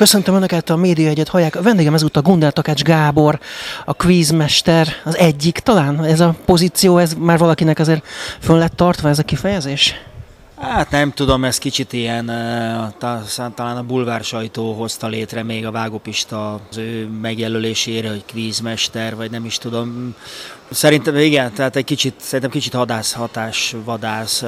Köszöntöm Önöket a Média Egyet hallják. A vendégem ezúttal Gundel Takács Gábor, a quizmester, az egyik. Talán ez a pozíció, ez már valakinek azért fönn lett tartva ez a kifejezés? Hát nem tudom, ez kicsit ilyen, talán a bulvár sajtó hozta létre még a Vágopista az ő megjelölésére, hogy kvízmester, vagy nem is tudom. Szerintem igen, tehát egy kicsit, szerintem kicsit hadász, hatás, vadász.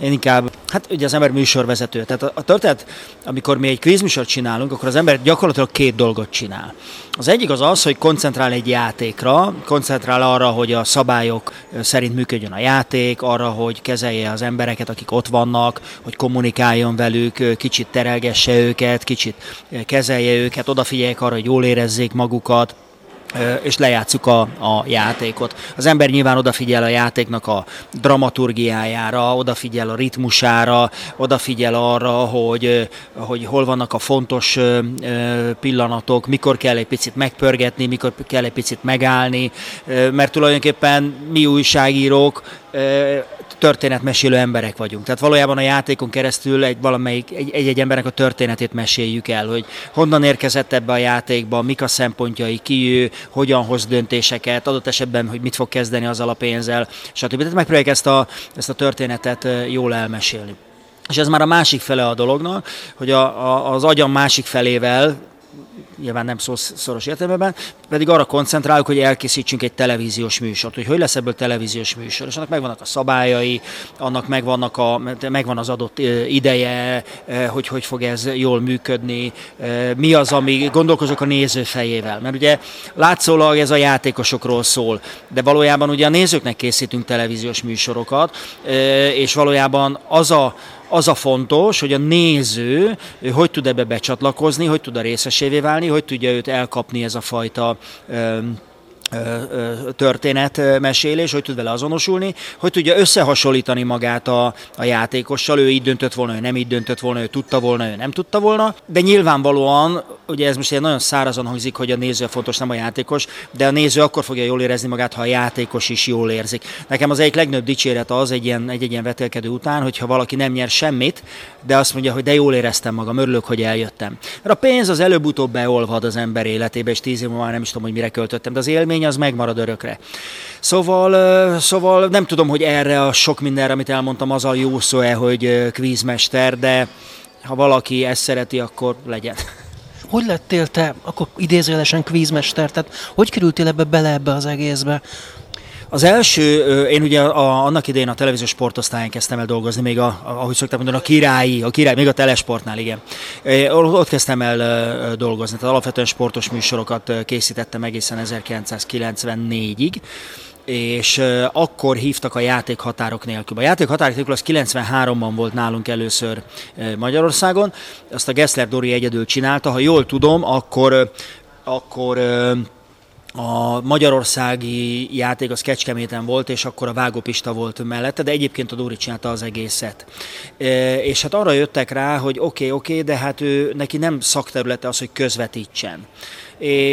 Én inkább, hát ugye az ember műsorvezető. Tehát a, a történet, amikor mi egy kvízműsort csinálunk, akkor az ember gyakorlatilag két dolgot csinál. Az egyik az az, hogy koncentrál egy játékra, koncentrál arra, hogy a szabályok szerint működjön a játék, arra, hogy kezelje az embereket, akik ott vannak, hogy kommunikáljon velük, kicsit terelgesse őket, kicsit kezelje őket, odafigyeljek arra, hogy jól érezzék magukat, és lejátszuk a, a játékot. Az ember nyilván odafigyel a játéknak a dramaturgiájára, odafigyel a ritmusára, odafigyel arra, hogy, hogy hol vannak a fontos pillanatok, mikor kell egy picit megpörgetni, mikor kell egy picit megállni, mert tulajdonképpen mi újságírók történetmesélő emberek vagyunk. Tehát valójában a játékon keresztül egy valamelyik, egy, egy embernek a történetét meséljük el, hogy honnan érkezett ebbe a játékba, mik a szempontjai, ki ő, hogyan hoz döntéseket, adott esetben, hogy mit fog kezdeni az alapénzzel, stb. Tehát megpróbáljuk ezt a, ezt a történetet jól elmesélni. És ez már a másik fele a dolognak, hogy a, a, az agyam másik felével nyilván nem szó szoros értelmeben, pedig arra koncentráljuk, hogy elkészítsünk egy televíziós műsort, hogy hogy lesz ebből televíziós műsor, és annak megvannak a szabályai, annak megvannak a, megvan az adott ideje, hogy hogy fog ez jól működni, mi az, ami gondolkozok a néző fejével, mert ugye látszólag ez a játékosokról szól, de valójában ugye a nézőknek készítünk televíziós műsorokat, és valójában az a az a fontos, hogy a néző hogy tud ebbe becsatlakozni, hogy tud a részesévé válni, hogy tudja őt elkapni ez a fajta történetmesélés, hogy tud vele azonosulni, hogy tudja összehasonlítani magát a, a játékossal, ő így döntött volna, ő nem így döntött volna, ő tudta volna, ő nem tudta volna, de nyilvánvalóan, ugye ez most egy nagyon szárazan hangzik, hogy a néző a fontos, nem a játékos, de a néző akkor fogja jól érezni magát, ha a játékos is jól érzik. Nekem az egyik legnagyobb dicséret az egy ilyen, egy, egy ilyen vetélkedő után, hogyha valaki nem nyer semmit, de azt mondja, hogy de jól éreztem magam, örülök, hogy eljöttem. Mert a pénz az előbb-utóbb beolvad az ember életébe, és tíz év már nem is tudom, hogy mire költöttem, de az élmény élmény az megmarad örökre. Szóval, szóval nem tudom, hogy erre a sok mindenre, amit elmondtam, az a jó szó-e, hogy kvízmester, de ha valaki ezt szereti, akkor legyen. Hogy lettél te akkor idézőjelesen kvízmester? Tehát hogy kerültél ebbe bele ebbe az egészbe? Az első, én ugye a, annak idején a televíziós sportosztályon kezdtem el dolgozni, még a, ahogy szokták mondani, a királyi, a király, még a telesportnál, igen. Ott kezdtem el dolgozni, tehát alapvetően sportos műsorokat készítettem egészen 1994-ig és akkor hívtak a játékhatárok nélkül. A játékhatárok nélkül az 93-ban volt nálunk először Magyarországon, azt a Gessler Dori egyedül csinálta, ha jól tudom, akkor akkor a magyarországi játék az Kecskeméten volt, és akkor a Vágópista volt mellette, de egyébként a Dóri csinálta az egészet. E, és hát arra jöttek rá, hogy oké, okay, oké, okay, de hát ő, neki nem szakterülete az, hogy közvetítsen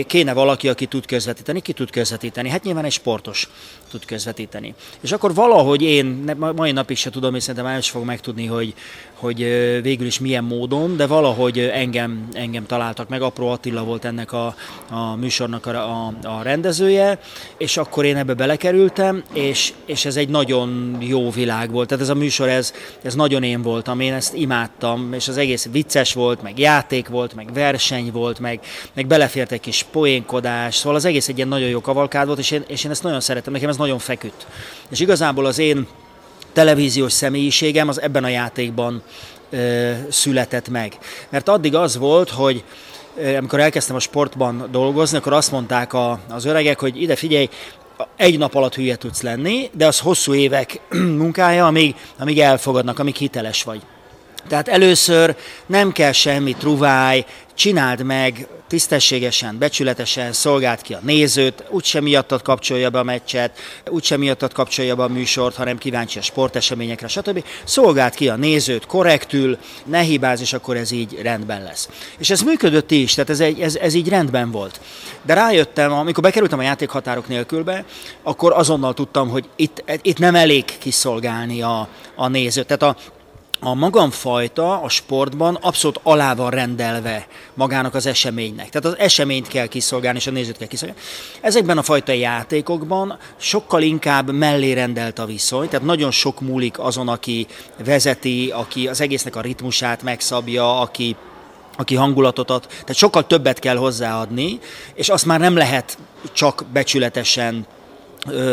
kéne valaki, aki tud közvetíteni. Ki tud közvetíteni? Hát nyilván egy sportos tud közvetíteni. És akkor valahogy én, mai napig se tudom, és szerintem el is fog megtudni, hogy, hogy végül is milyen módon, de valahogy engem, engem találtak meg. Apró Attila volt ennek a, a műsornak a, a, a rendezője, és akkor én ebbe belekerültem, és, és ez egy nagyon jó világ volt. Tehát ez a műsor, ez, ez nagyon én voltam, én ezt imádtam, és az egész vicces volt, meg játék volt, meg verseny volt, meg, meg belefért egy kis poénkodás, szóval az egész egy ilyen nagyon jó kavalkád volt, és én, és én ezt nagyon szeretem, nekem ez nagyon feküdt. És igazából az én televíziós személyiségem az ebben a játékban ö, született meg. Mert addig az volt, hogy amikor elkezdtem a sportban dolgozni, akkor azt mondták a, az öregek, hogy ide figyelj, egy nap alatt hülye tudsz lenni, de az hosszú évek munkája, amíg, amíg elfogadnak, amíg hiteles vagy. Tehát először nem kell semmi truváj, csináld meg tisztességesen, becsületesen, szolgáld ki a nézőt, úgysem miattad kapcsolja be a meccset, úgysem miattad kapcsolja be a műsort, hanem kíváncsi a sporteseményekre, stb. Szolgáld ki a nézőt korrektül, ne hibáz, és akkor ez így rendben lesz. És ez működött is, tehát ez, ez, ez így rendben volt. De rájöttem, amikor bekerültem a játékhatárok nélkülbe, akkor azonnal tudtam, hogy itt, itt nem elég kiszolgálni a, a nézőt. Tehát a, a magamfajta a sportban abszolút alá van rendelve magának az eseménynek. Tehát az eseményt kell kiszolgálni, és a nézőt kell kiszolgálni. Ezekben a fajta játékokban sokkal inkább mellé rendelt a viszony, tehát nagyon sok múlik azon, aki vezeti, aki az egésznek a ritmusát megszabja, aki aki hangulatot ad, tehát sokkal többet kell hozzáadni, és azt már nem lehet csak becsületesen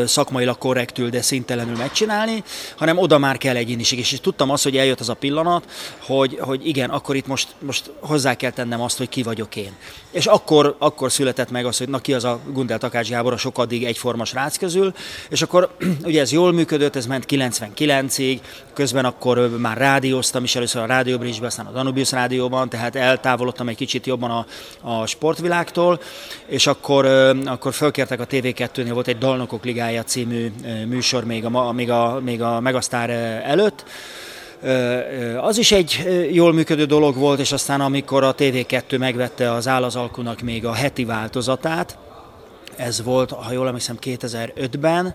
szakmailag korrektül, de szintelenül megcsinálni, hanem oda már kell egyéniség. És, tudtam azt, hogy eljött az a pillanat, hogy, hogy igen, akkor itt most, most hozzá kell tennem azt, hogy ki vagyok én. És akkor, akkor született meg az, hogy na ki az a Gundel Takács Gábor a sokaddig egyforma srác közül, és akkor ugye ez jól működött, ez ment 99-ig, közben akkor már rádióztam is először a Rádió Bridge-be, aztán a Danubius rádióban, tehát eltávolodtam egy kicsit jobban a, a sportvilágtól, és akkor, akkor fölkértek a TV2-nél, volt egy Dalnokok Bajnokok Ligája című műsor még a, még a, még a Megasztár előtt. Az is egy jól működő dolog volt, és aztán amikor a TV2 megvette az állazalkunak még a heti változatát, ez volt, ha jól emlékszem, 2005-ben,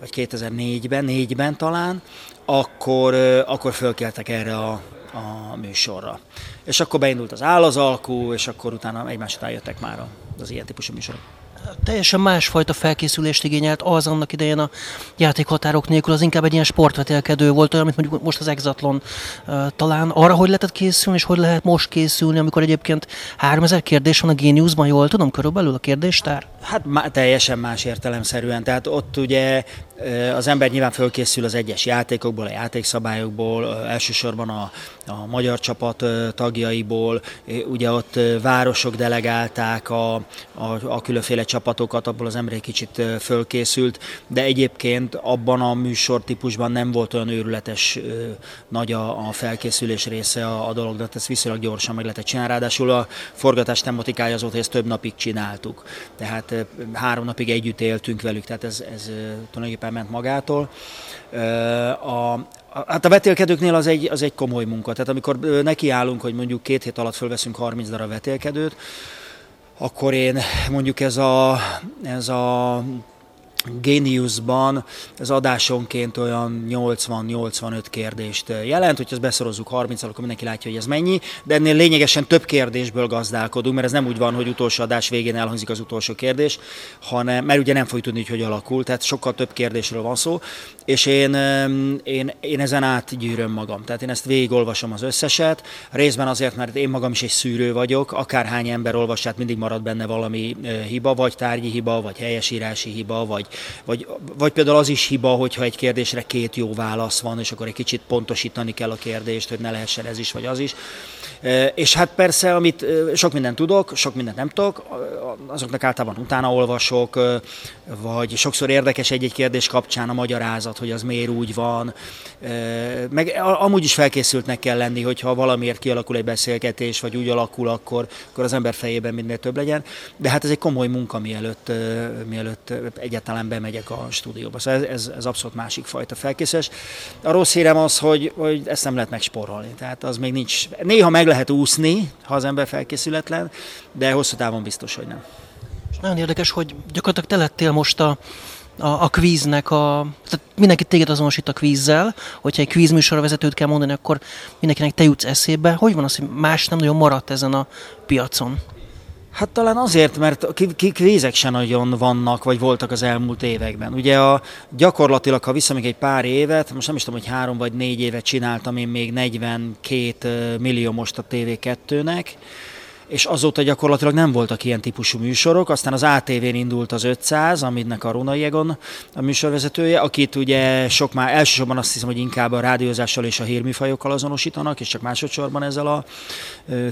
vagy 2004-ben, 4-ben talán, akkor, akkor fölkeltek erre a, a műsorra. És akkor beindult az állazalkú, és akkor utána egymás után jöttek már az ilyen típusú műsorok teljesen másfajta felkészülést igényelt az annak idején a játékhatárok nélkül, az inkább egy ilyen sportvetélkedő volt, olyan, mint mondjuk most az Exatlon talán. Arra, hogy lehetett készülni, és hogy lehet most készülni, amikor egyébként 3000 kérdés van a Geniusban, jól tudom, körülbelül a kérdéstár? Hát má, teljesen más értelemszerűen. Tehát ott ugye az ember nyilván fölkészül az egyes játékokból, a játékszabályokból, elsősorban a, a magyar csapat tagjaiból, ugye ott városok delegálták a, a, a különféle csapatokat, abból az ember egy kicsit fölkészült, de egyébként abban a műsortípusban nem volt olyan őrületes nagy a, a felkészülés része a, a dolog, de ezt viszonylag gyorsan meg lehetett csinálni. Ráadásul a forgatás tematikája az volt, hogy ezt több napig csináltuk. Tehát három napig együtt éltünk velük, tehát ez, ez tulajdonképpen ment magától. A, Hát a vetélkedőknél az egy, az egy komoly munka. Tehát amikor nekiállunk, hogy mondjuk két hét alatt fölveszünk 30 darab vetélkedőt, akkor én mondjuk ez a, ez a Geniusban ez adásonként olyan 80-85 kérdést jelent, hogy ezt beszorozzuk 30 akkor mindenki látja, hogy ez mennyi, de ennél lényegesen több kérdésből gazdálkodunk, mert ez nem úgy van, hogy utolsó adás végén elhangzik az utolsó kérdés, hanem, mert ugye nem fogjuk tudni, hogy hogy alakul, tehát sokkal több kérdésről van szó, és én, én, én ezen átgyűröm magam, tehát én ezt végigolvasom az összeset, részben azért, mert én magam is egy szűrő vagyok, akárhány ember olvasát mindig marad benne valami hiba, vagy tárgyi hiba, vagy helyesírási hiba, vagy vagy, vagy például az is hiba, hogyha egy kérdésre két jó válasz van, és akkor egy kicsit pontosítani kell a kérdést, hogy ne lehessen ez is, vagy az is. És hát persze, amit sok mindent tudok, sok mindent nem tudok, azoknak általában utána olvasok, vagy sokszor érdekes egy-egy kérdés kapcsán a magyarázat, hogy az miért úgy van. Meg amúgy is felkészültnek kell lenni, hogyha valamiért kialakul egy beszélgetés, vagy úgy alakul, akkor, akkor az ember fejében minél több legyen. De hát ez egy komoly munka, mielőtt, mielőtt egyáltalán bemegyek a stúdióba. Szóval ez, ez, ez abszolút másik fajta felkészülés. A rossz hírem az, hogy, hogy ezt nem lehet megsporolni. Tehát az még nincs. Néha meg lehet úszni, ha az ember felkészületlen, de hosszú távon biztos, hogy nem. És nagyon érdekes, hogy gyakorlatilag te lettél most a, a, a kvíznek, a, tehát mindenki téged azonosít a kvízzel, hogyha egy kvízműsor vezetőt kell mondani, akkor mindenkinek te jutsz eszébe. Hogy van az, hogy más nem nagyon maradt ezen a piacon? Hát talán azért, mert kvízek se nagyon vannak, vagy voltak az elmúlt években. Ugye a, gyakorlatilag, ha vissza még egy pár évet, most nem is tudom, hogy három vagy négy évet csináltam én még 42 millió most a TV2-nek, és azóta gyakorlatilag nem voltak ilyen típusú műsorok, aztán az ATV-n indult az 500, aminek a Runa Jegon a műsorvezetője, akit ugye sok már elsősorban azt hiszem, hogy inkább a rádiózással és a hírműfajokkal azonosítanak, és csak másodszorban ezzel a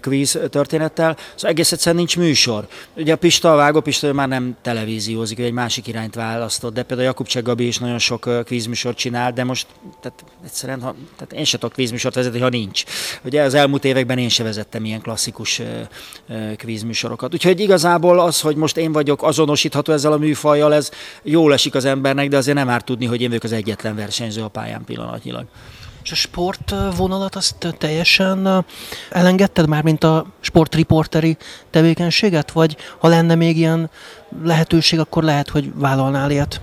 kvíz történettel. Szóval egész egyszerűen nincs műsor. Ugye a Pista, a Vágó Pista már nem televíziózik, egy másik irányt választott, de például Jakub Gabi is nagyon sok kvízműsort csinál, de most tehát egyszerűen, ha, tehát én se tudok kvízműsort vezetni, ha nincs. Ugye az elmúlt években én se vezettem ilyen klasszikus kvízműsorokat. Úgyhogy igazából az, hogy most én vagyok azonosítható ezzel a műfajjal, ez jól esik az embernek, de azért nem árt tudni, hogy én vagyok az egyetlen versenyző a pályán pillanatnyilag. És a sportvonalat azt teljesen elengedted már, mint a sportriporteri tevékenységet? Vagy ha lenne még ilyen lehetőség, akkor lehet, hogy vállalnál ilyet?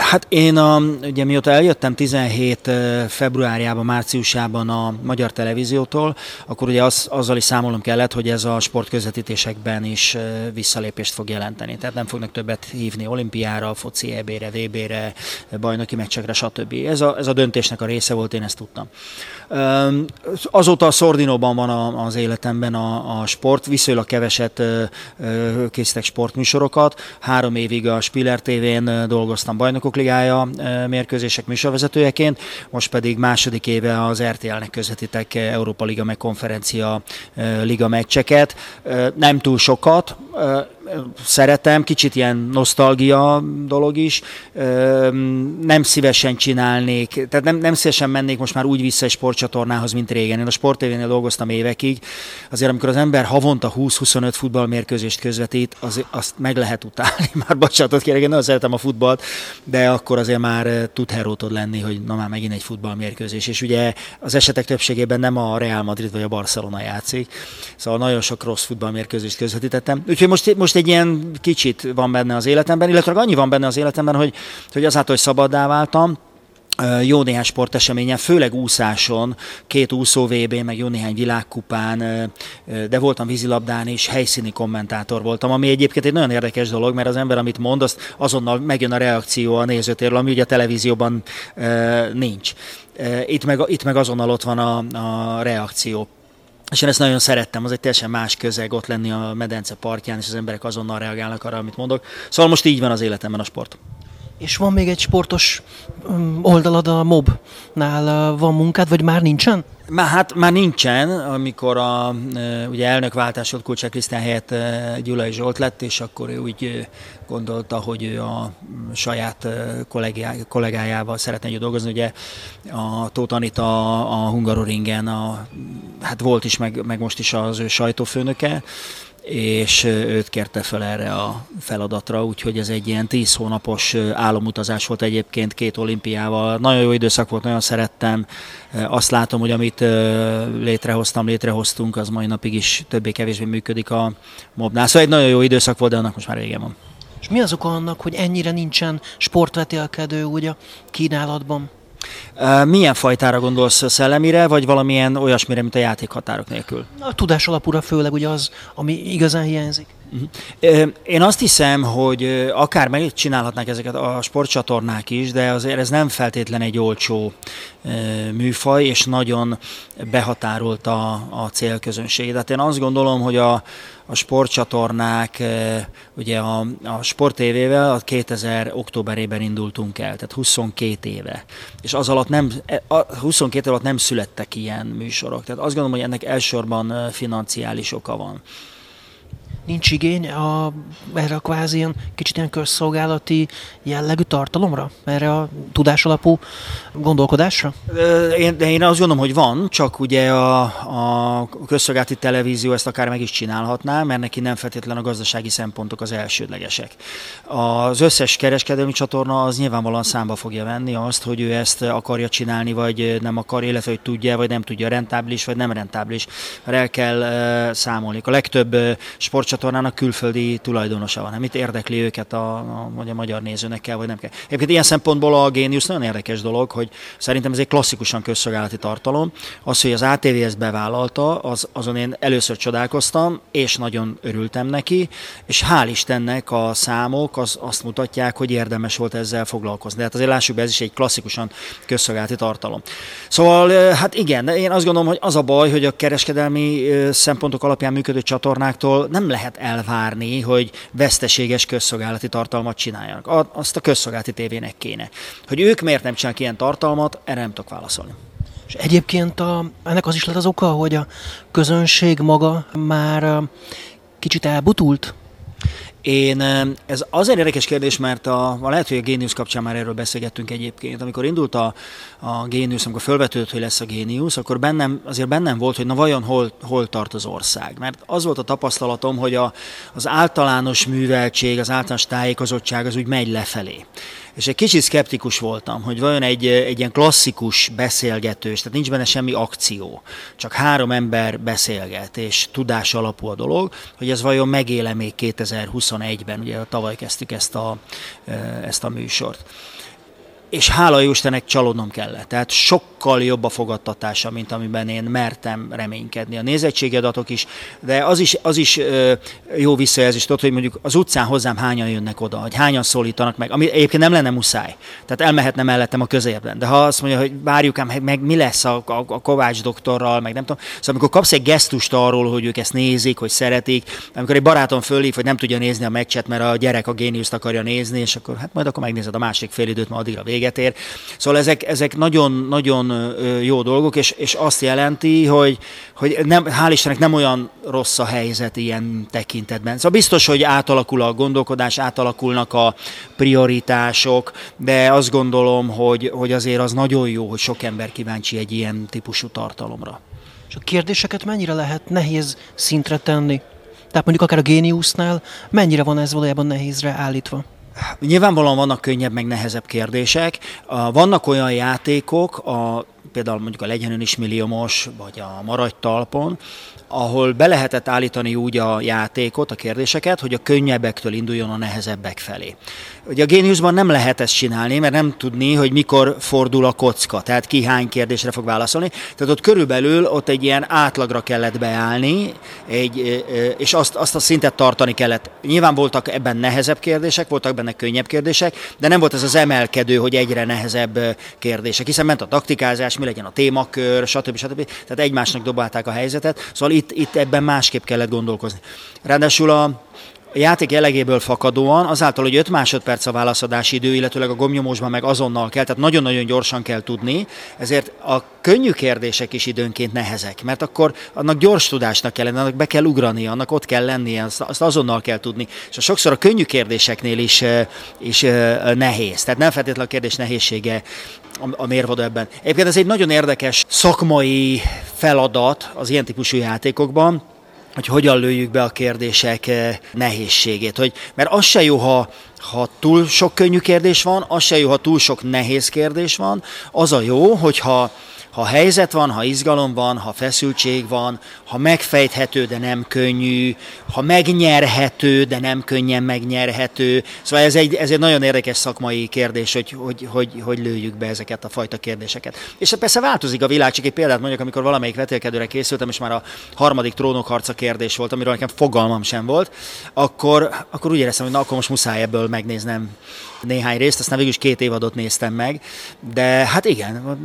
Hát én, a, ugye mióta eljöttem 17 februárjában, márciusában a Magyar Televíziótól, akkor ugye az, azzal is számolnom kellett, hogy ez a sportközvetítésekben is visszalépést fog jelenteni. Tehát nem fognak többet hívni olimpiára, foci EB-re, VB-re, bajnoki meccsekre, stb. Ez a, ez a döntésnek a része volt, én ezt tudtam. Azóta a Szordinóban van az életemben a, a sport, viszonylag keveset készítek sportműsorokat. Három évig a Spiller TV-n dolgoztam bajnokok ligája mérkőzések műsorvezetőjeként, most pedig második éve az RTL-nek közvetítek Európa Liga meg konferencia liga meccseket. Nem túl sokat, szeretem, kicsit ilyen nosztalgia dolog is. Nem szívesen csinálnék, tehát nem, nem szívesen mennék most már úgy vissza egy sportcsatornához, mint régen. Én a sportévénél dolgoztam évekig. Azért amikor az ember havonta 20-25 futballmérkőzést közvetít, az, azt meg lehet utálni. Már bocsánatot kérek, én nagyon szeretem a futballt, de akkor azért már tud herótod lenni, hogy na már megint egy futballmérkőzés. És ugye az esetek többségében nem a Real Madrid vagy a Barcelona játszik. Szóval nagyon sok rossz futballmérkőzést közvetítettem. Úgyhogy most, most egy ilyen kicsit van benne az életemben, illetve annyi van benne az életemben, hogy, hogy azáltal, hogy szabaddá váltam, jó néhány sporteseményen, főleg úszáson, két úszó VB, meg jó néhány világkupán, de voltam vízilabdán is, helyszíni kommentátor voltam, ami egyébként egy nagyon érdekes dolog, mert az ember, amit mond, azt azonnal megjön a reakció a nézőtérről, ami ugye a televízióban nincs. Itt meg, itt meg azonnal ott van a, a reakció. És én ezt nagyon szerettem, az egy teljesen más közeg ott lenni a medence partján, és az emberek azonnal reagálnak arra, amit mondok. Szóval most így van az életemben a sport. És van még egy sportos um, oldalad a MOB-nál, van munkád, vagy már nincsen? Már, hát már nincsen, amikor a ugye elnökváltás volt Kulcsák Krisztián helyett Gyulai Zsolt lett, és akkor ő úgy gondolta, hogy ő a saját kollégájával szeretne együtt dolgozni. Ugye a Tóth Anita a Hungaroringen, a, hát volt is, meg, meg most is az ő sajtófőnöke, és őt kérte fel erre a feladatra, úgyhogy ez egy ilyen tíz hónapos álomutazás volt egyébként két olimpiával. Nagyon jó időszak volt, nagyon szerettem. Azt látom, hogy amit létrehoztam, létrehoztunk, az mai napig is többé-kevésbé működik a mobnál. Szóval egy nagyon jó időszak volt, de annak most már régen van. És mi az oka annak, hogy ennyire nincsen sportvetélkedő úgy a kínálatban? Milyen fajtára gondolsz szellemire, vagy valamilyen olyasmire, mint a játékhatárok nélkül? A tudás alapúra főleg ugye az, ami igazán hiányzik. Én azt hiszem, hogy akár megcsinálhatnák ezeket a sportcsatornák is, de azért ez nem feltétlen egy olcsó műfaj, és nagyon behatárolt a, a célközönség. Tehát én azt gondolom, hogy a, a sportcsatornák, ugye a, a Sport TV-vel a 2000 októberében indultunk el, tehát 22 éve. És az alatt nem, e, a 22 alatt nem születtek ilyen műsorok. Tehát azt gondolom, hogy ennek elsősorban financiális oka van nincs igény a, erre a kvázi ilyen kicsit ilyen közszolgálati jellegű tartalomra? Erre a tudásalapú gondolkodásra? Én, de én azt gondolom, hogy van, csak ugye a, a közszolgálati televízió ezt akár meg is csinálhatná, mert neki nem feltétlen a gazdasági szempontok az elsődlegesek. Az összes kereskedelmi csatorna az nyilvánvalóan számba fogja venni azt, hogy ő ezt akarja csinálni, vagy nem akar, illetve hogy tudja, vagy nem tudja, rentáblis, vagy nem rentáblis. El kell számolni. A legtöbb sport csatornának külföldi tulajdonosa van. Nem itt érdekli őket a, a, a magyar nézőnek kell, vagy nem kell. Egyébként ilyen szempontból a Génius nagyon érdekes dolog, hogy szerintem ez egy klasszikusan közszolgálati tartalom. Az, hogy az ATV ezt bevállalta, az, azon én először csodálkoztam, és nagyon örültem neki, és hál' Istennek a számok az, azt mutatják, hogy érdemes volt ezzel foglalkozni. De hát azért lássuk be, ez is egy klasszikusan közszolgálati tartalom. Szóval, hát igen, én azt gondolom, hogy az a baj, hogy a kereskedelmi szempontok alapján működő csatornáktól nem lehet elvárni, hogy veszteséges közszolgálati tartalmat csináljanak. Azt a közszolgálati tévének kéne. Hogy ők miért nem csinálnak ilyen tartalmat, erre nem tudok válaszolni. És egyébként a, ennek az is lett az oka, hogy a közönség maga már kicsit elbutult? Én, ez azért érdekes kérdés, mert a, a lehet, hogy a Génius kapcsán már erről beszélgettünk egyébként. Amikor indult a, a Génius, amikor felvetődött, hogy lesz a Génius, akkor bennem, azért bennem volt, hogy na vajon hol, hol tart az ország. Mert az volt a tapasztalatom, hogy a, az általános műveltség, az általános tájékozottság az úgy megy lefelé és egy kicsit szkeptikus voltam, hogy vajon egy, egy ilyen klasszikus beszélgetős, tehát nincs benne semmi akció, csak három ember beszélget, és tudás alapú a dolog, hogy ez vajon megéle még 2021-ben, ugye tavaly kezdtük ezt a, ezt a műsort és hála jó Istennek csalódnom kellett. Tehát sokkal jobb a fogadtatása, mint amiben én mertem reménykedni. A nézettségi adatok is, de az is, az is jó visszajelzés, tudod, hogy mondjuk az utcán hozzám hányan jönnek oda, hogy hányan szólítanak meg, ami egyébként nem lenne muszáj. Tehát elmehetne mellettem a közérben. De ha azt mondja, hogy várjuk ám, meg, mi lesz a, a, a Kovács doktorral, meg nem tudom. Szóval amikor kapsz egy gesztust arról, hogy ők ezt nézik, hogy szeretik, amikor egy barátom fölhív, hogy nem tudja nézni a meccset, mert a gyerek a géniuszt akarja nézni, és akkor hát majd akkor megnézed a másik fél időt, ma addigra vége véget ér. Szóval ezek, ezek nagyon-nagyon jó dolgok, és, és azt jelenti, hogy, hogy nem, hál' Istennek nem olyan rossz a helyzet ilyen tekintetben. Szóval biztos, hogy átalakul a gondolkodás, átalakulnak a prioritások, de azt gondolom, hogy, hogy azért az nagyon jó, hogy sok ember kíváncsi egy ilyen típusú tartalomra. És a kérdéseket mennyire lehet nehéz szintre tenni? Tehát mondjuk akár a géniusznál, mennyire van ez valójában nehézre állítva? Nyilvánvalóan vannak könnyebb, meg nehezebb kérdések. Vannak olyan játékok, a, például mondjuk a Legyen is milliómos, vagy a Maradj talpon, ahol be lehetett állítani úgy a játékot, a kérdéseket, hogy a könnyebbektől induljon a nehezebbek felé. Ugye a Géniusban nem lehet ezt csinálni, mert nem tudni, hogy mikor fordul a kocka, tehát ki hány kérdésre fog válaszolni. Tehát ott körülbelül ott egy ilyen átlagra kellett beállni, egy, és azt, azt a szintet tartani kellett. Nyilván voltak ebben nehezebb kérdések, voltak benne könnyebb kérdések, de nem volt ez az emelkedő, hogy egyre nehezebb kérdések, hiszen ment a taktikázás, mi legyen a témakör, stb. stb. Tehát egymásnak dobálták a helyzetet, szóval itt, itt ebben másképp kellett gondolkozni. Ráadásul a, a játék jellegéből fakadóan, azáltal, hogy 5 másodperc a válaszadási idő, illetőleg a gomnyomósban meg azonnal kell, tehát nagyon-nagyon gyorsan kell tudni, ezért a könnyű kérdések is időnként nehezek, mert akkor annak gyors tudásnak kell annak be kell ugrani, annak ott kell lennie, azt, azt azonnal kell tudni. És a sokszor a könnyű kérdéseknél is, is nehéz. Tehát nem feltétlenül a kérdés nehézsége a mérvadó ebben. Egyébként ez egy nagyon érdekes szakmai feladat az ilyen típusú játékokban, hogy hogyan lőjük be a kérdések eh, nehézségét. Hogy, mert az se jó, ha, ha túl sok könnyű kérdés van, az se jó, ha túl sok nehéz kérdés van. Az a jó, hogyha ha helyzet van, ha izgalom van, ha feszültség van, ha megfejthető, de nem könnyű, ha megnyerhető, de nem könnyen megnyerhető. Szóval ez egy, ez egy nagyon érdekes szakmai kérdés, hogy, hogy, hogy, hogy lőjük be ezeket a fajta kérdéseket. És persze változik a világ, csak egy példát mondjak, amikor valamelyik vetélkedőre készültem, és már a harmadik trónokharca kérdés volt, amiről nekem fogalmam sem volt, akkor, akkor úgy éreztem, hogy na, akkor most muszáj ebből megnéznem néhány részt, aztán végül is két évadot néztem meg, de hát igen,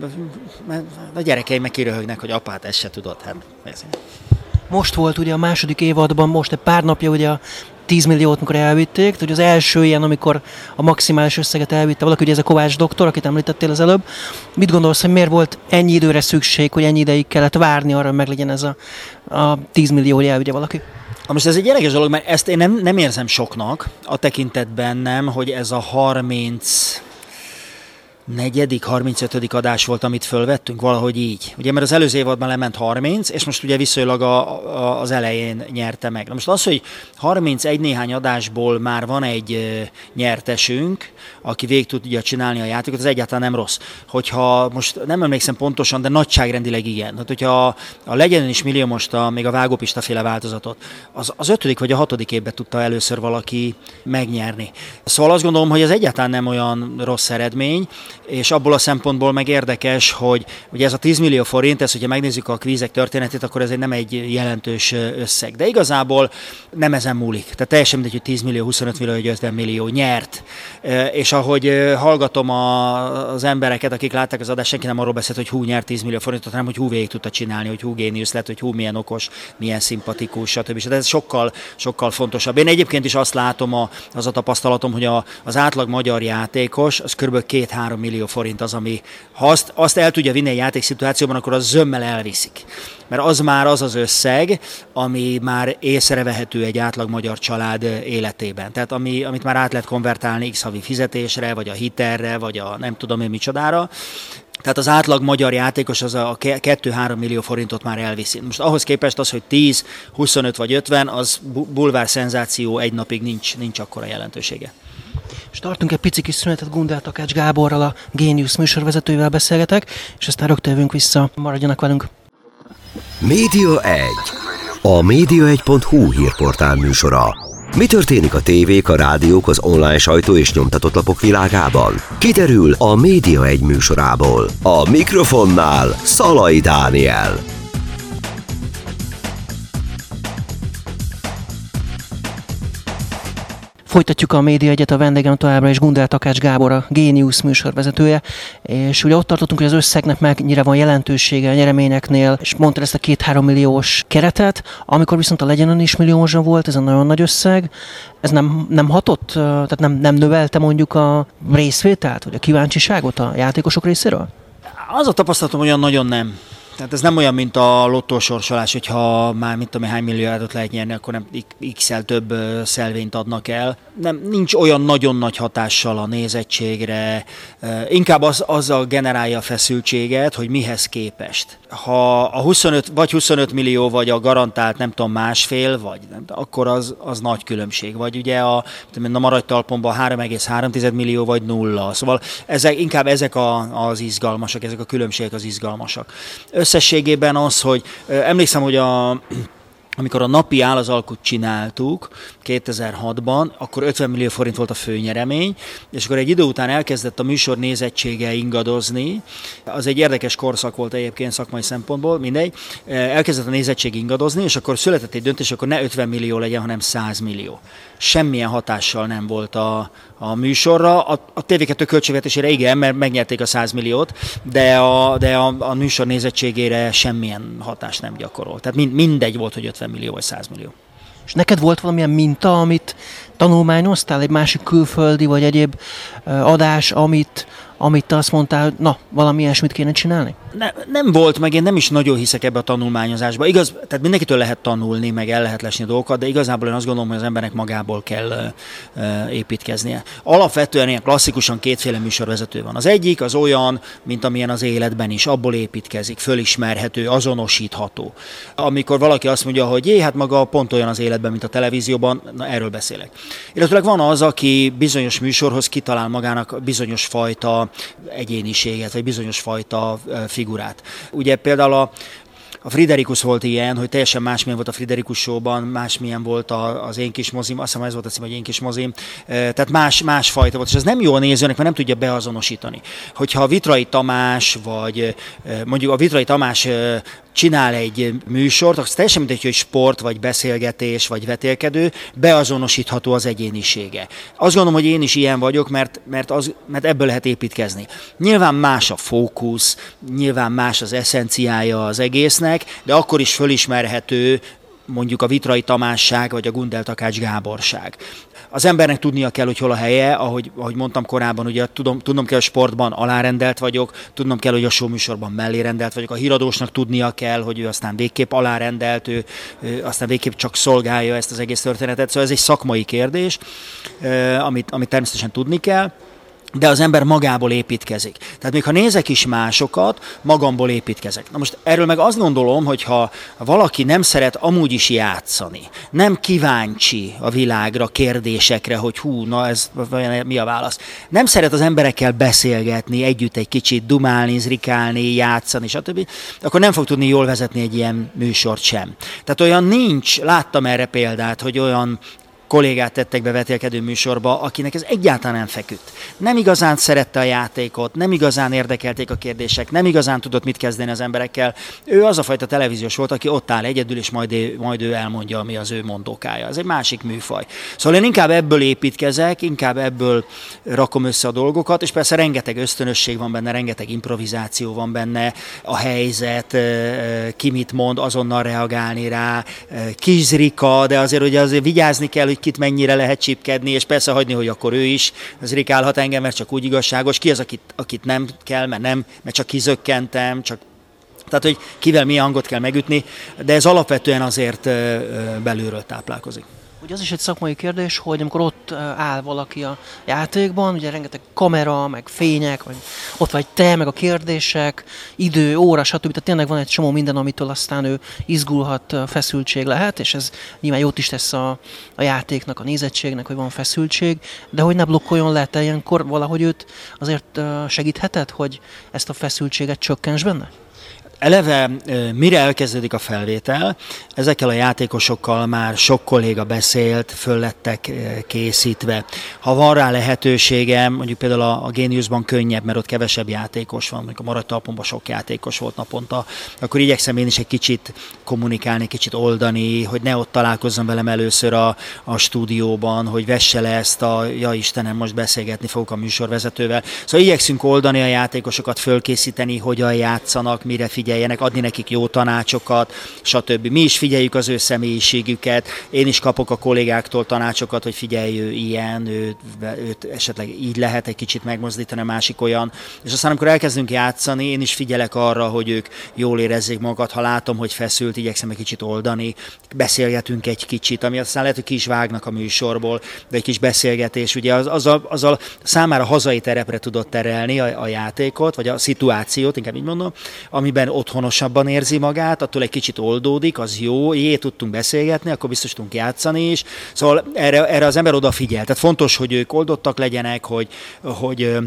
a gyerekeim meg kiröhögnek, hogy apát ezt se tudod. Hát, most volt ugye a második évadban, most egy pár napja ugye a 10 milliót, mikor elvitték, hogy az első ilyen, amikor a maximális összeget elvitte valaki, ugye ez a Kovács doktor, akit említettél az előbb. Mit gondolsz, hogy miért volt ennyi időre szükség, hogy ennyi ideig kellett várni arra, hogy meglegyen ez a, a 10 millió, elvigye valaki? Most ez egy érdekes dolog, mert ezt én nem, nem érzem soknak, a tekintetben nem, hogy ez a 30 negyedik, 35. adás volt, amit fölvettünk, valahogy így. Ugye, mert az előző évadban lement 30, és most ugye viszonylag a, a, az elején nyerte meg. Na most az, hogy 31 néhány adásból már van egy nyertesünk, aki végig tudja csinálni a játékot, az egyáltalán nem rossz. Hogyha most nem emlékszem pontosan, de nagyságrendileg igen. Tehát, hogyha a, a legyen is millió most a, még a vágópista féle változatot, az, az ötödik vagy a hatodik évben tudta először valaki megnyerni. Szóval azt gondolom, hogy ez egyáltalán nem olyan rossz eredmény, és abból a szempontból meg érdekes, hogy ugye ez a 10 millió forint, ez, hogyha megnézzük a kvízek történetét, akkor ez egy nem egy jelentős összeg. De igazából nem ezen múlik. Tehát teljesen mindegy, hogy 10 millió, 25 millió, vagy 50 millió nyert. És ahogy hallgatom a, az embereket, akik látták az adást, senki nem arról beszélt, hogy hú nyert 10 millió forintot, hanem hogy hú végig tudta csinálni, hogy hú géniusz lett, hogy hú milyen okos, milyen szimpatikus, stb. De ez sokkal, sokkal fontosabb. Én egyébként is azt látom, a, az a tapasztalatom, hogy a, az átlag magyar játékos, az kb. 2-3 millió forint az, ami ha azt, azt el tudja vinni egy játékszituációban, akkor az zömmel elviszik. Mert az már az az összeg, ami már észrevehető egy átlag magyar család életében. Tehát ami, amit már át lehet konvertálni x havi fizetésre, vagy a hitelre, vagy a nem tudom én micsodára. Tehát az átlag magyar játékos az a 2-3 millió forintot már elviszi. Most ahhoz képest az, hogy 10, 25 vagy 50, az bulvár szenzáció egy napig nincs, nincs akkora jelentősége. És tartunk egy pici kis szünetet Gundel Takács Gáborral, a Genius műsorvezetővel beszélgetek, és aztán rögtön jövünk vissza. Maradjanak velünk. Média 1. A média1.hu hírportál műsora. Mi történik a tévék, a rádiók, az online sajtó és nyomtatott lapok világában? Kiderül a Média 1 műsorából. A mikrofonnál Szalai Dániel. Folytatjuk a Média Egyet, a vendégem továbbra is Gundel Takács Gábor, a Genius műsorvezetője, és ugye ott tartottunk, hogy az összegnek mennyire van jelentősége a nyereményeknél, és mondta ezt a két-három milliós keretet, amikor viszont a legyen is milliómosan volt, ez a nagyon nagy összeg, ez nem, nem hatott, tehát nem, nem növelte mondjuk a részvételt, vagy a kíváncsiságot a játékosok részéről? Az a tapasztalatom, olyan nagyon nem. Tehát ez nem olyan, mint a lottósorsolás, hogyha már mit tudom, hány milliárdot lehet nyerni, akkor nem x-el több szelvényt adnak el. Nem, nincs olyan nagyon nagy hatással a nézettségre, inkább az, azzal generálja a feszültséget, hogy mihez képest. Ha a 25, vagy 25 millió, vagy a garantált nem tudom másfél, vagy nem, akkor az, az nagy különbség. Vagy ugye a, a maradj talpomban 3,3 millió, vagy nulla. Szóval ezek, inkább ezek a, az izgalmasak, ezek a különbségek az izgalmasak összességében az, hogy emlékszem, hogy a amikor a napi alkut csináltuk 2006-ban, akkor 50 millió forint volt a főnyeremény, és akkor egy idő után elkezdett a műsor nézettsége ingadozni. Az egy érdekes korszak volt egyébként szakmai szempontból, mindegy. Elkezdett a nézettség ingadozni, és akkor született egy döntés, akkor ne 50 millió legyen, hanem 100 millió. Semmilyen hatással nem volt a, a műsorra. A, a TV2 költségvetésére igen, mert megnyerték a 100 milliót, de a, de a, a műsor nézettségére semmilyen hatást nem gyakorolt. Tehát mind, mindegy volt, hogy 50 millió vagy 100 millió. És neked volt valamilyen minta, amit tanulmányoztál, egy másik külföldi vagy egyéb adás, amit, amit te azt mondtál, na, valami ilyesmit kéne csinálni? Ne, nem volt, meg én nem is nagyon hiszek ebbe a tanulmányozásba. Igaz, tehát mindenkitől lehet tanulni, meg el lehet lesni dolgokat, de igazából én azt gondolom, hogy az embernek magából kell uh, építkeznie. Alapvetően ilyen klasszikusan kétféle műsorvezető van. Az egyik az olyan, mint amilyen az életben is, abból építkezik, fölismerhető, azonosítható. Amikor valaki azt mondja, hogy jé, hát maga pont olyan az életben, mint a televízióban, na erről beszélek. Illetve van az, aki bizonyos műsorhoz kitalál magának bizonyos fajta egyéniséget, vagy bizonyos fajta figurát. Ugye például a, a Friderikus volt ilyen, hogy teljesen másmilyen volt a Friderikus showban, másmilyen volt az én kis mozim, azt hiszem ez volt a cím, hogy én kis mozim, tehát más, más fajta volt, és ez nem jó a nézőnek, mert nem tudja beazonosítani. Hogyha a Vitrai Tamás, vagy mondjuk a Vitrai Tamás csinál egy műsort, akkor teljesen mindegy, hogy sport, vagy beszélgetés, vagy vetélkedő, beazonosítható az egyénisége. Azt gondolom, hogy én is ilyen vagyok, mert, mert, az, mert ebből lehet építkezni. Nyilván más a fókusz, nyilván más az eszenciája az egésznek, de akkor is fölismerhető mondjuk a Vitrai Tamásság, vagy a Gundel Takács Gáborság az embernek tudnia kell, hogy hol a helye, ahogy, ahogy mondtam korábban, ugye tudom, tudnom kell, hogy sportban alárendelt vagyok, tudnom kell, hogy a show műsorban mellérendelt vagyok, a híradósnak tudnia kell, hogy ő aztán végképp alárendelt, ő, ő aztán végképp csak szolgálja ezt az egész történetet. Szóval ez egy szakmai kérdés, amit, amit természetesen tudni kell de az ember magából építkezik. Tehát még ha nézek is másokat, magamból építkezek. Na most erről meg azt gondolom, hogy ha valaki nem szeret amúgy is játszani, nem kíváncsi a világra, kérdésekre, hogy hú, na ez mi a válasz. Nem szeret az emberekkel beszélgetni, együtt egy kicsit dumálni, zrikálni, játszani, stb., akkor nem fog tudni jól vezetni egy ilyen műsort sem. Tehát olyan nincs, láttam erre példát, hogy olyan kollégát tettek be vetélkedő műsorba, akinek ez egyáltalán nem feküdt. Nem igazán szerette a játékot, nem igazán érdekelték a kérdések, nem igazán tudott mit kezdeni az emberekkel. Ő az a fajta televíziós volt, aki ott áll egyedül, és majd, ő, majd ő elmondja, ami az ő mondókája. Ez egy másik műfaj. Szóval én inkább ebből építkezek, inkább ebből rakom össze a dolgokat, és persze rengeteg ösztönösség van benne, rengeteg improvizáció van benne, a helyzet, ki mit mond, azonnal reagálni rá, kizrika, de azért ugye azért vigyázni kell, hogy kit mennyire lehet csipkedni, és persze hagyni, hogy akkor ő is az rikálhat engem, mert csak úgy igazságos. Ki az, akit, akit nem kell, mert nem, mert csak kizökkentem, csak tehát, hogy kivel milyen hangot kell megütni, de ez alapvetően azért belülről táplálkozik. Ugye az is egy szakmai kérdés, hogy amikor ott áll valaki a játékban, ugye rengeteg kamera, meg fények, vagy ott vagy te, meg a kérdések, idő, óra, stb. Tehát tényleg van egy csomó minden, amitől aztán ő izgulhat, feszültség lehet, és ez nyilván jót is tesz a, a játéknak, a nézettségnek, hogy van feszültség, de hogy ne blokkoljon le, te ilyenkor valahogy őt azért segítheted, hogy ezt a feszültséget csökkents benne? Eleve mire elkezdődik a felvétel, ezekkel a játékosokkal már sok kolléga beszélt, föl lettek készítve. Ha van rá lehetőségem, mondjuk például a, a Geniusban könnyebb, mert ott kevesebb játékos van, mondjuk a maradt talpomban sok játékos volt naponta, akkor igyekszem én is egy kicsit kommunikálni, kicsit oldani, hogy ne ott találkozzon velem először a, a stúdióban, hogy vesse le ezt a, ja Istenem, most beszélgetni fogok a műsorvezetővel. Szóval igyekszünk oldani a játékosokat, fölkészíteni, hogyan játszanak, mire figyeljenek, figyeljenek, adni nekik jó tanácsokat, stb. Mi is figyeljük az ő személyiségüket, én is kapok a kollégáktól tanácsokat, hogy figyelj, ő ilyen, ő, őt esetleg így lehet egy kicsit megmozdítani, a másik olyan. És aztán amikor elkezdünk játszani, én is figyelek arra, hogy ők jól érezzék magukat, ha látom, hogy feszült, igyekszem egy kicsit oldani, beszélgetünk egy kicsit, ami aztán lehet, hogy ki is vágnak a műsorból, de egy kis beszélgetés, ugye az, azzal, azzal számára hazai terepre tudott terelni a, a játékot, vagy a szituációt, inkább így mondom, amiben otthonosabban érzi magát, attól egy kicsit oldódik, az jó, jé, tudtunk beszélgetni, akkor biztos tudunk játszani is. Szóval erre, erre az ember odafigyel. Tehát fontos, hogy ők oldottak legyenek, hogy, hogy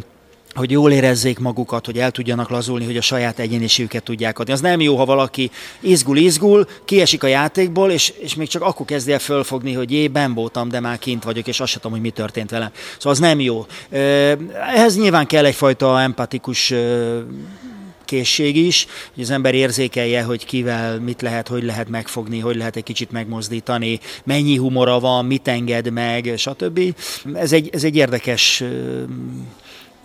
hogy jól érezzék magukat, hogy el tudjanak lazulni, hogy a saját egyéniségüket tudják adni. Az nem jó, ha valaki izgul, izgul, kiesik a játékból, és, és még csak akkor kezdi el fölfogni, hogy jé, ben voltam, de már kint vagyok, és azt sem tudom, hogy mi történt velem. Szóval az nem jó. Ehhez nyilván kell egyfajta empatikus készség is, hogy az ember érzékelje, hogy kivel mit lehet, hogy lehet megfogni, hogy lehet egy kicsit megmozdítani, mennyi humora van, mit enged meg, stb. Ez egy, ez egy érdekes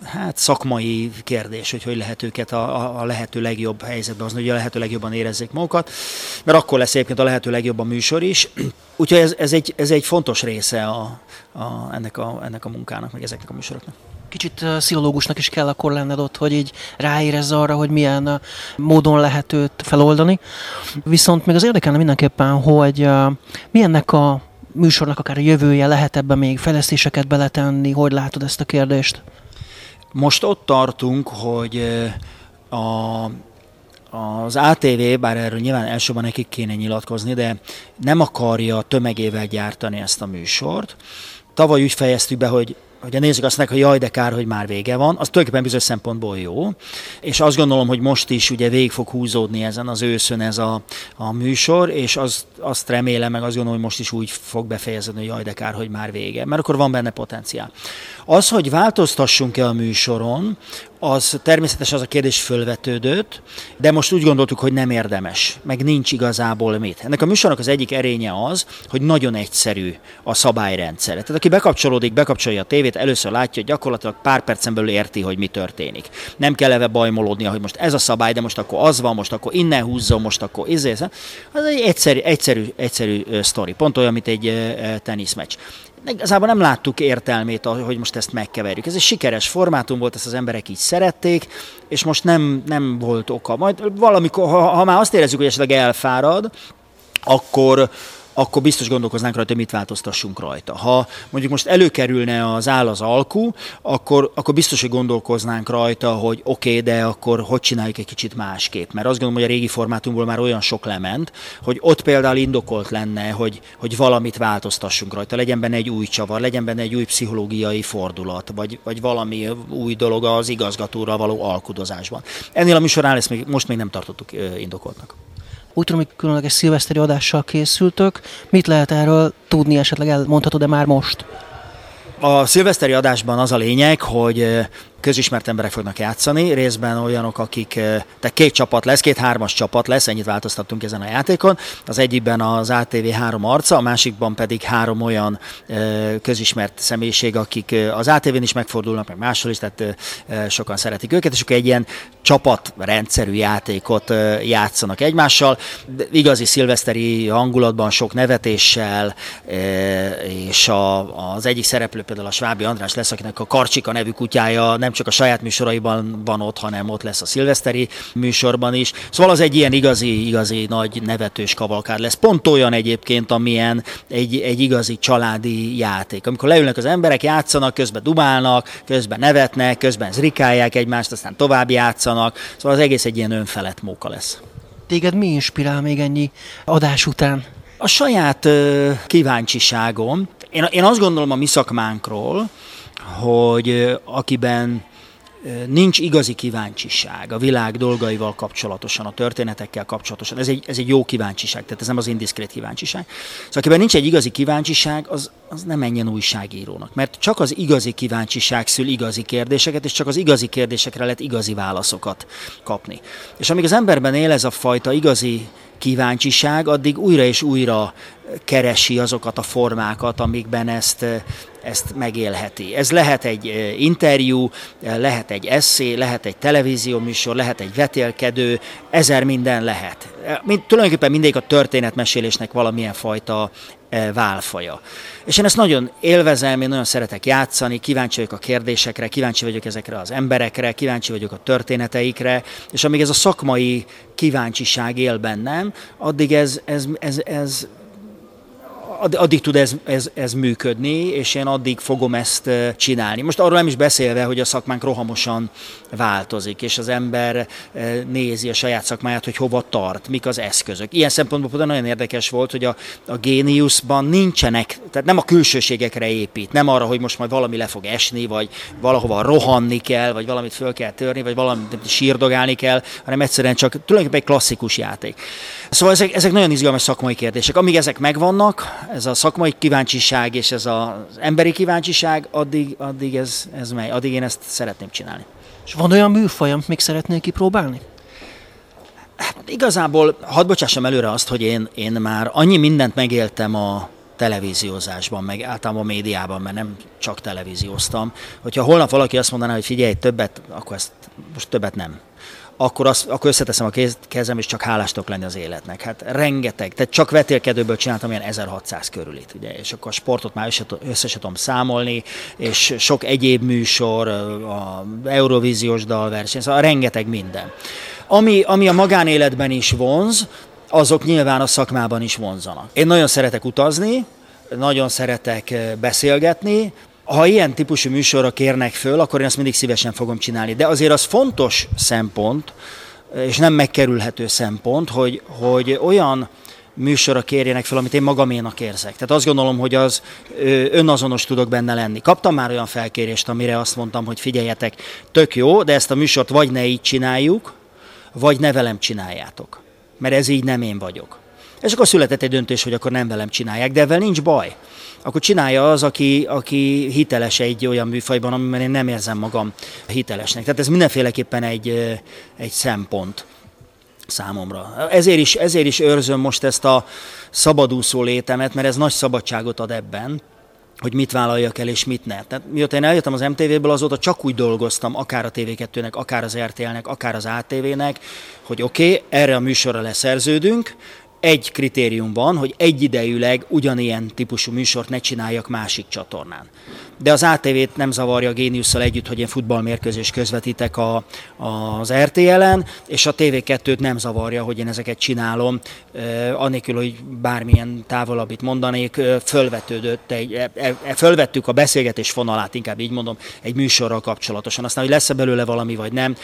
hát szakmai kérdés, hogy hogy lehet őket a, a lehető legjobb helyzetben hozni, hogy a lehető legjobban érezzék magukat, mert akkor lesz egyébként a lehető legjobb a műsor is. Úgyhogy ez, ez, egy, ez egy fontos része a, a, ennek, a, ennek a munkának, meg ezeknek a műsoroknak kicsit uh, szilológusnak is kell akkor lenned ott, hogy így ráérezz arra, hogy milyen uh, módon lehet őt feloldani. Viszont még az érdekelne mindenképpen, hogy uh, milyennek a műsornak akár a jövője, lehet ebbe még fejlesztéseket beletenni, hogy látod ezt a kérdést? Most ott tartunk, hogy a, az ATV, bár erről nyilván elsőben nekik kéne nyilatkozni, de nem akarja tömegével gyártani ezt a műsort. Tavaly úgy fejeztük be, hogy hogy a nézők azt mondják, hogy jaj, de kár, hogy már vége van, az tulajdonképpen bizonyos szempontból jó. És azt gondolom, hogy most is ugye végig fog húzódni ezen az őszön ez a, a műsor, és az, azt remélem, meg azt gondolom, hogy most is úgy fog befejeződni, hogy jaj, de kár, hogy már vége, mert akkor van benne potenciál. Az, hogy változtassunk-e a műsoron, az természetesen az a kérdés fölvetődött, de most úgy gondoltuk, hogy nem érdemes, meg nincs igazából mit. Ennek a műsornak az egyik erénye az, hogy nagyon egyszerű a szabályrendszer. Tehát aki bekapcsolódik, bekapcsolja a tévét, először látja, hogy gyakorlatilag pár percen belül érti, hogy mi történik. Nem kell eve bajmolódnia, hogy most ez a szabály, de most akkor az van, most akkor innen húzzon, most akkor izé. Az egy egyszerű, egyszerű, egyszerű sztori. Pont olyan, mint egy teniszmeccs igazából nem láttuk értelmét, hogy most ezt megkeverjük. Ez egy sikeres formátum volt, ezt az emberek így szerették, és most nem, nem volt oka. Majd valamikor, ha, ha már azt érezzük, hogy esetleg elfárad, akkor, akkor biztos gondolkoznánk rajta, hogy mit változtassunk rajta. Ha mondjuk most előkerülne az áll az alkú, akkor, akkor biztos, hogy gondolkoznánk rajta, hogy oké, okay, de akkor hogy csináljuk egy kicsit másképp. Mert azt gondolom, hogy a régi formátumból már olyan sok lement, hogy ott például indokolt lenne, hogy, hogy valamit változtassunk rajta. Legyen benne egy új csavar, legyen benne egy új pszichológiai fordulat, vagy, vagy valami új dolog az igazgatóra való alkudozásban. Ennél a műsorán ezt még, most még nem tartottuk indokoltnak. Úgy tudom, hogy különleges szilveszteri adással készültök. Mit lehet erről tudni, esetleg elmondhatod-e már most? A szilveszteri adásban az a lényeg, hogy közismert emberek fognak játszani, részben olyanok, akik, tehát két csapat lesz, két hármas csapat lesz, ennyit változtattunk ezen a játékon. Az egyikben az ATV három arca, a másikban pedig három olyan közismert személyiség, akik az ATV-n is megfordulnak, meg máshol is, tehát sokan szeretik őket, és akkor egy ilyen csapatrendszerű játékot játszanak egymással. Igazi szilveszteri hangulatban, sok nevetéssel, és a, az egyik szereplő például a Svábi András lesz, akinek a Karcsika nevű kutyája nem csak a saját műsoraiban van ott, hanem ott lesz a szilveszteri műsorban is. Szóval az egy ilyen igazi, igazi nagy nevetős kavalkád lesz. Pont olyan egyébként, amilyen egy, egy igazi családi játék. Amikor leülnek az emberek, játszanak, közben dumálnak, közben nevetnek, közben zrikálják egymást, aztán tovább játszanak. Szóval az egész egy ilyen önfelett móka lesz. Téged mi inspirál még ennyi adás után? A saját uh, kíváncsiságom. Én, én azt gondolom a mi szakmánkról, hogy akiben nincs igazi kíváncsiság a világ dolgaival kapcsolatosan, a történetekkel kapcsolatosan. Ez egy, ez egy jó kíváncsiság, tehát ez nem az indiszkrét kíváncsiság. Szóval akiben nincs egy igazi kíváncsiság, az, az nem menjen újságírónak. Mert csak az igazi kíváncsiság szül igazi kérdéseket, és csak az igazi kérdésekre lehet igazi válaszokat kapni. És amíg az emberben él ez a fajta igazi kíváncsiság, addig újra és újra keresi azokat a formákat, amikben ezt, ezt megélheti. Ez lehet egy interjú, lehet egy eszé, lehet egy televízió műsor, lehet egy vetélkedő, ezer minden lehet. Mind, tulajdonképpen mindig a történetmesélésnek valamilyen fajta válfaja. És én ezt nagyon élvezem, én nagyon szeretek játszani, kíváncsi vagyok a kérdésekre, kíváncsi vagyok ezekre az emberekre, kíváncsi vagyok a történeteikre, és amíg ez a szakmai kíváncsiság él bennem, addig ez, ez, ez, ez addig tud ez, ez, ez működni, és én addig fogom ezt csinálni. Most arról nem is beszélve, hogy a szakmánk rohamosan változik, és az ember nézi a saját szakmáját, hogy hova tart, mik az eszközök. Ilyen szempontból például nagyon érdekes volt, hogy a, a Geniusban nincsenek, tehát nem a külsőségekre épít, nem arra, hogy most majd valami le fog esni, vagy valahova rohanni kell, vagy valamit föl kell törni, vagy valamit sírdogálni kell, hanem egyszerűen csak tulajdonképpen egy klasszikus játék. Szóval ezek, ezek nagyon izgalmas szakmai kérdések. Amíg ezek megvannak, ez a szakmai kíváncsiság és ez az emberi kíváncsiság, addig, addig ez, ez megy, addig én ezt szeretném csinálni. És van olyan műfaj, amit még szeretnél kipróbálni? Hát igazából hadd bocsássam előre azt, hogy én, én már annyi mindent megéltem a televíziózásban, meg általában a médiában, mert nem csak televízióztam, hogyha holnap valaki azt mondaná, hogy figyelj, többet, akkor ezt most többet nem akkor, azt, akkor összeteszem a kezem, és csak hálástok lenni az életnek. Hát rengeteg, tehát csak vetélkedőből csináltam ilyen 1600 körülit, ugye, és akkor a sportot már össze, össze tudom számolni, és sok egyéb műsor, a Eurovíziós dalverseny, szóval rengeteg minden. Ami, ami a magánéletben is vonz, azok nyilván a szakmában is vonzanak. Én nagyon szeretek utazni, nagyon szeretek beszélgetni, ha ilyen típusú műsorra kérnek föl, akkor én azt mindig szívesen fogom csinálni. De azért az fontos szempont, és nem megkerülhető szempont, hogy, hogy olyan műsorra kérjenek fel, amit én magaménak érzek. Tehát azt gondolom, hogy az önazonos tudok benne lenni. Kaptam már olyan felkérést, amire azt mondtam, hogy figyeljetek, tök jó, de ezt a műsort vagy ne így csináljuk, vagy ne velem csináljátok. Mert ez így nem én vagyok. És akkor született egy döntés, hogy akkor nem velem csinálják, de ezzel nincs baj akkor csinálja az, aki, aki hiteles egy olyan műfajban, amiben én nem érzem magam hitelesnek. Tehát ez mindenféleképpen egy, egy szempont számomra. Ezért is, ezért is őrzöm most ezt a szabadúszó létemet, mert ez nagy szabadságot ad ebben, hogy mit vállaljak el és mit ne. Tehát mióta én eljöttem az MTV-ből, azóta csak úgy dolgoztam, akár a TV2-nek, akár az RTL-nek, akár az ATV-nek, hogy oké, okay, erre a műsorra leszerződünk, egy kritérium van, hogy egyidejűleg ugyanilyen típusú műsort ne csináljak másik csatornán de az ATV-t nem zavarja a Géniusszal együtt, hogy én futballmérkőzést közvetítek a, az RTL-en, és a TV2-t nem zavarja, hogy én ezeket csinálom, annélkül, hogy bármilyen távolabbit mondanék, fölvetődött egy, e, e, e, fölvettük a beszélgetés fonalát, inkább így mondom, egy műsorral kapcsolatosan. Aztán, hogy lesz-e belőle valami, vagy nem,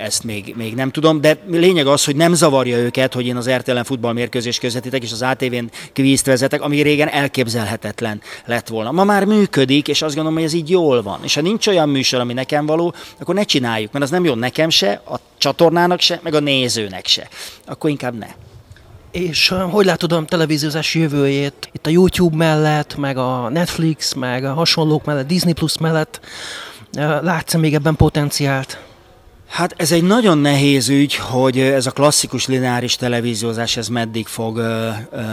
ezt még, még nem tudom, de lényeg az, hogy nem zavarja őket, hogy én az RTL-en futballmérkőzést közvetítek, és az ATV-n kvízt vezetek, ami régen elképzelhetetlen lett volna. Ma már működik, és azt gondolom, hogy ez így jól van. És ha nincs olyan műsor, ami nekem való, akkor ne csináljuk, mert az nem jó nekem se, a csatornának se, meg a nézőnek se. Akkor inkább ne. És hogy látod a televíziózás jövőjét? Itt a YouTube mellett, meg a Netflix, meg a hasonlók mellett, Disney Plus mellett látsz még ebben potenciált? Hát ez egy nagyon nehéz ügy, hogy ez a klasszikus lineáris televíziózás ez meddig fog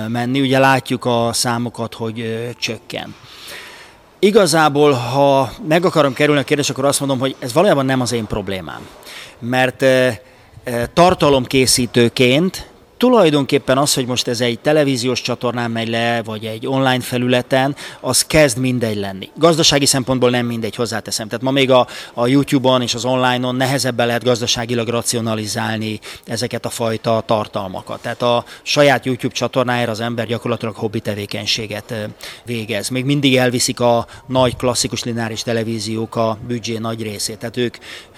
menni. Ugye látjuk a számokat, hogy csökken. Igazából, ha meg akarom kerülni a kérdést, akkor azt mondom, hogy ez valójában nem az én problémám. Mert tartalomkészítőként tulajdonképpen az, hogy most ez egy televíziós csatornán megy le, vagy egy online felületen, az kezd mindegy lenni. Gazdasági szempontból nem mindegy, hozzáteszem. Tehát ma még a, a YouTube-on és az online-on nehezebben lehet gazdaságilag racionalizálni ezeket a fajta tartalmakat. Tehát a saját YouTube csatornájára az ember gyakorlatilag hobbi tevékenységet végez. Még mindig elviszik a nagy klasszikus lineáris televíziók a büdzsé nagy részét. Tehát ők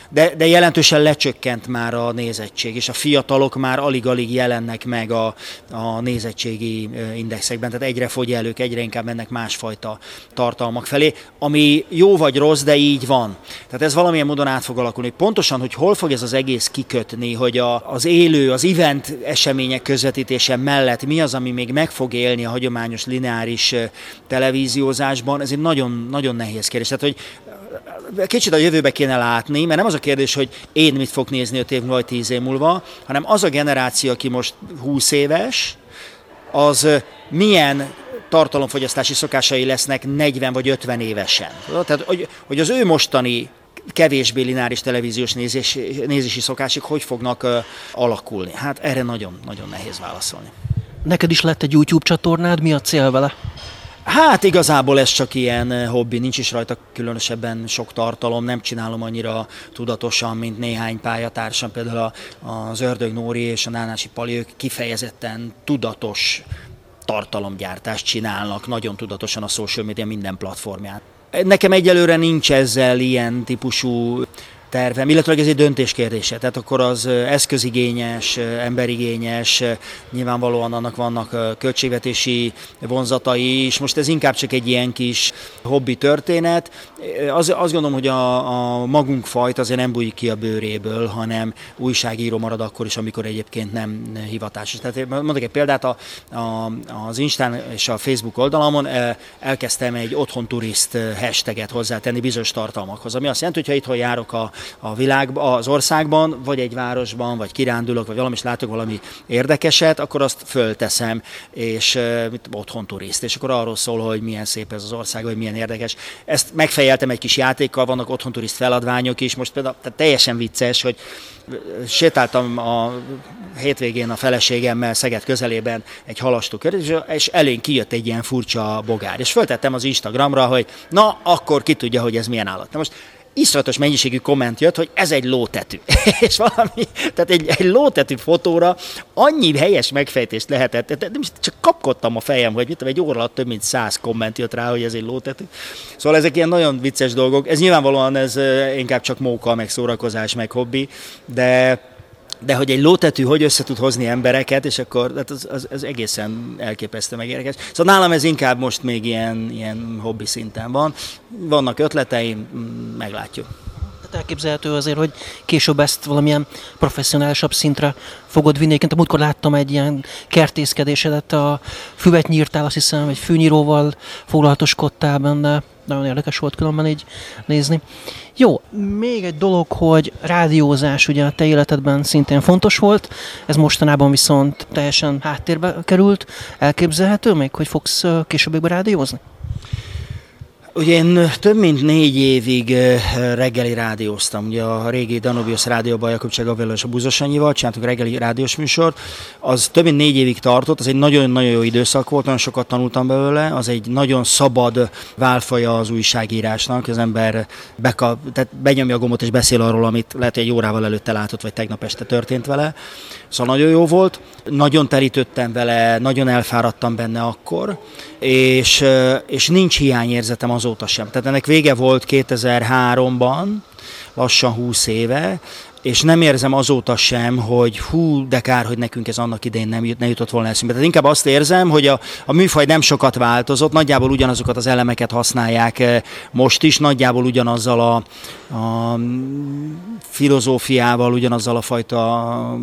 de, de jelentősen lecsökkent már a nézettség, és a fiatalok már alig-alig jelennek meg a, a nézettségi indexekben, tehát egyre fogy elők, egyre inkább mennek másfajta tartalmak felé, ami jó vagy rossz, de így van. Tehát ez valamilyen módon át fog alakulni. Pontosan, hogy hol fog ez az egész kikötni, hogy a, az élő, az event események közvetítése mellett mi az, ami még meg fog élni a hagyományos lineáris televíziózásban, ez egy nagyon, nagyon nehéz kérdés. Tehát, hogy kicsit a jövőbe kéne látni, mert nem az a kérdés, hogy én mit fog nézni 5 év vagy 10 év múlva, hanem az a generáció, aki most 20 éves, az milyen tartalomfogyasztási szokásai lesznek 40 vagy 50 évesen. Tehát, hogy, az ő mostani kevésbé lineáris televíziós nézés, nézési szokások hogy fognak alakulni? Hát erre nagyon-nagyon nehéz válaszolni. Neked is lett egy YouTube csatornád, mi a cél vele? Hát igazából ez csak ilyen eh, hobbi, nincs is rajta különösebben sok tartalom, nem csinálom annyira tudatosan, mint néhány pályatársam, például az Ördög Nóri és a Nánási Pali, ők kifejezetten tudatos tartalomgyártást csinálnak, nagyon tudatosan a social media minden platformján. Nekem egyelőre nincs ezzel ilyen típusú tervem, illetve ez egy döntés kérdése. Tehát akkor az eszközigényes, emberigényes, nyilvánvalóan annak vannak költségvetési vonzatai is. Most ez inkább csak egy ilyen kis hobbi történet. Az, azt gondolom, hogy a, a magunk fajt azért nem bújik ki a bőréből, hanem újságíró marad akkor is, amikor egyébként nem hivatásos. Tehát mondok egy példát, a, a, az Instán és a Facebook oldalamon elkezdtem egy otthon turist hashtaget hozzátenni bizonyos tartalmakhoz, ami azt jelenti, hogy ha itthon járok a, a világban, az országban, vagy egy városban, vagy kirándulok, vagy valami, is látok valami érdekeset, akkor azt fölteszem, és mit, otthon turiszt, és akkor arról szól, hogy milyen szép ez az ország, hogy milyen érdekes. Ezt megfejeltem egy kis játékkal, vannak otthon turiszt feladványok is, most például tehát teljesen vicces, hogy sétáltam a hétvégén a feleségemmel Szeged közelében egy halastó kör, és elén kijött egy ilyen furcsa bogár. És föltettem az Instagramra, hogy na, akkor ki tudja, hogy ez milyen állat. Na most iszonyatos mennyiségű komment jött, hogy ez egy lótetű. és valami, tehát egy, egy lótetű fotóra annyi helyes megfejtést lehetett, tehát nem csak kapkodtam a fejem, hogy mit egy óra alatt több mint száz komment jött rá, hogy ez egy lótetű. Szóval ezek ilyen nagyon vicces dolgok. Ez nyilvánvalóan ez inkább csak móka, meg szórakozás, meg hobbi, de de hogy egy lótetű hogy össze tud hozni embereket, és akkor hát az, az, az egészen elképesztő meg érdekes. Szóval nálam ez inkább most még ilyen, ilyen hobbi szinten van. Vannak ötleteim, mm, meglátjuk. Tehát elképzelhető azért, hogy később ezt valamilyen professzionálisabb szintre fogod vinni. Egyébként a múltkor láttam egy ilyen kertészkedésedet, a füvet nyírtál, azt hiszem, egy fűnyíróval foglalatoskodtál benne. Nagyon érdekes volt különben így nézni. Jó, még egy dolog, hogy rádiózás ugye a te életedben szintén fontos volt, ez mostanában viszont teljesen háttérbe került. Elképzelhető még, hogy fogsz később rádiózni? Ugye én több mint négy évig reggeli rádióztam. Ugye a régi Danubius rádióban Jakub Csegavél és a Buzosanyival csináltuk reggeli rádiós műsort. Az több mint négy évig tartott, az egy nagyon-nagyon jó időszak volt, nagyon sokat tanultam belőle. Az egy nagyon szabad válfaja az újságírásnak. Az ember beka, tehát benyomja a gombot és beszél arról, amit lehet, hogy egy órával előtte látott, vagy tegnap este történt vele. Szóval nagyon jó volt. Nagyon terítődtem vele, nagyon elfáradtam benne akkor, és, és nincs hiányérzetem az azóta sem. Tehát ennek vége volt 2003-ban, lassan 20 éve, és nem érzem azóta sem, hogy hú, de kár, hogy nekünk ez annak idején nem jut, ne jutott volna eszünkbe. Tehát inkább azt érzem, hogy a, a műfaj nem sokat változott, nagyjából ugyanazokat az elemeket használják eh, most is, nagyjából ugyanazzal a, a filozófiával, ugyanazzal a fajta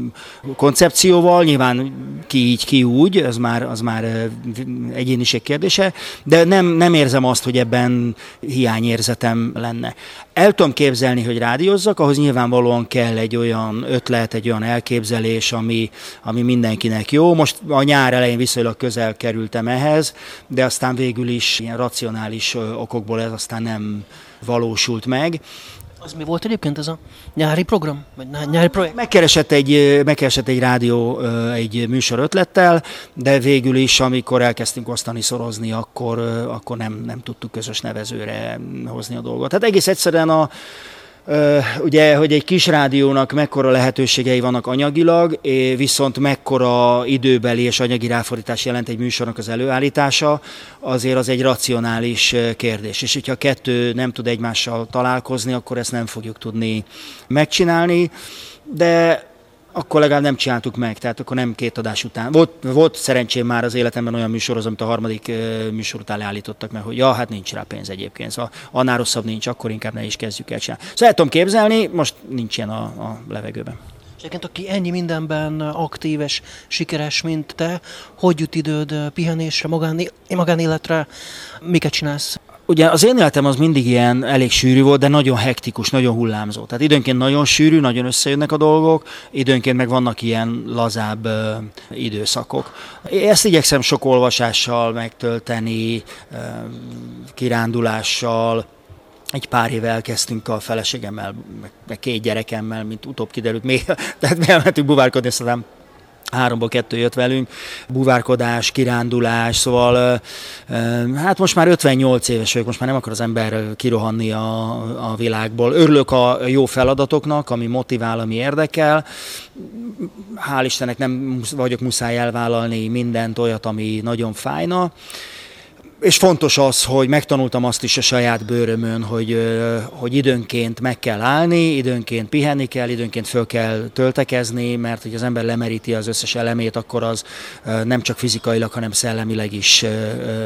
koncepcióval, nyilván ki így, ki úgy, ez már, az már eh, egyéniség kérdése, de nem, nem érzem azt, hogy ebben hiányérzetem lenne. El tudom képzelni, hogy rádiózzak, ahhoz nyilvánvalóan kell egy olyan ötlet, egy olyan elképzelés, ami, ami mindenkinek jó. Most a nyár elején viszonylag közel kerültem ehhez, de aztán végül is ilyen racionális okokból ez aztán nem valósult meg. Az mi volt egyébként ez a nyári program? Vagy nyári projekt? Megkeresett egy, megkeresett egy rádió egy műsor ötlettel, de végül is, amikor elkezdtünk osztani, szorozni, akkor, akkor nem, nem tudtuk közös nevezőre hozni a dolgot. Tehát egész egyszerűen a, ugye, hogy egy kis rádiónak mekkora lehetőségei vannak anyagilag, viszont mekkora időbeli és anyagi ráfordítás jelent egy műsornak az előállítása, azért az egy racionális kérdés. És hogyha a kettő nem tud egymással találkozni, akkor ezt nem fogjuk tudni megcsinálni. De akkor legalább nem csináltuk meg, tehát akkor nem két adás után. Volt, volt szerencsém már az életemben olyan műsorhoz, amit a harmadik műsor után leállítottak meg, hogy ja, hát nincs rá pénz egyébként, szóval annál rosszabb nincs, akkor inkább ne is kezdjük el csinálni. Szóval el tudom képzelni, most nincs ilyen a, a levegőben. És egyébként, aki ennyi mindenben aktív és sikeres, mint te, hogy jut időd pihenésre, magánéletre, miket csinálsz? Ugye az én életem az mindig ilyen elég sűrű volt, de nagyon hektikus, nagyon hullámzó. Tehát időnként nagyon sűrű, nagyon összejönnek a dolgok, időnként meg vannak ilyen lazább ö, időszakok. Ezt igyekszem sok olvasással megtölteni, ö, kirándulással, egy pár éve elkezdtünk a feleségemmel, meg két gyerekemmel, mint utóbb kiderült, még, tehát elmentünk buvárkodni, aztán háromból kettő jött velünk, buvárkodás, kirándulás, szóval hát most már 58 éves vagyok, most már nem akar az ember kirohanni a, a világból. Örülök a jó feladatoknak, ami motivál, ami érdekel. Hál' Istennek nem vagyok muszáj elvállalni mindent olyat, ami nagyon fájna és fontos az, hogy megtanultam azt is a saját bőrömön, hogy, hogy időnként meg kell állni, időnként pihenni kell, időnként föl kell töltekezni, mert hogy az ember lemeríti az összes elemét, akkor az nem csak fizikailag, hanem szellemileg is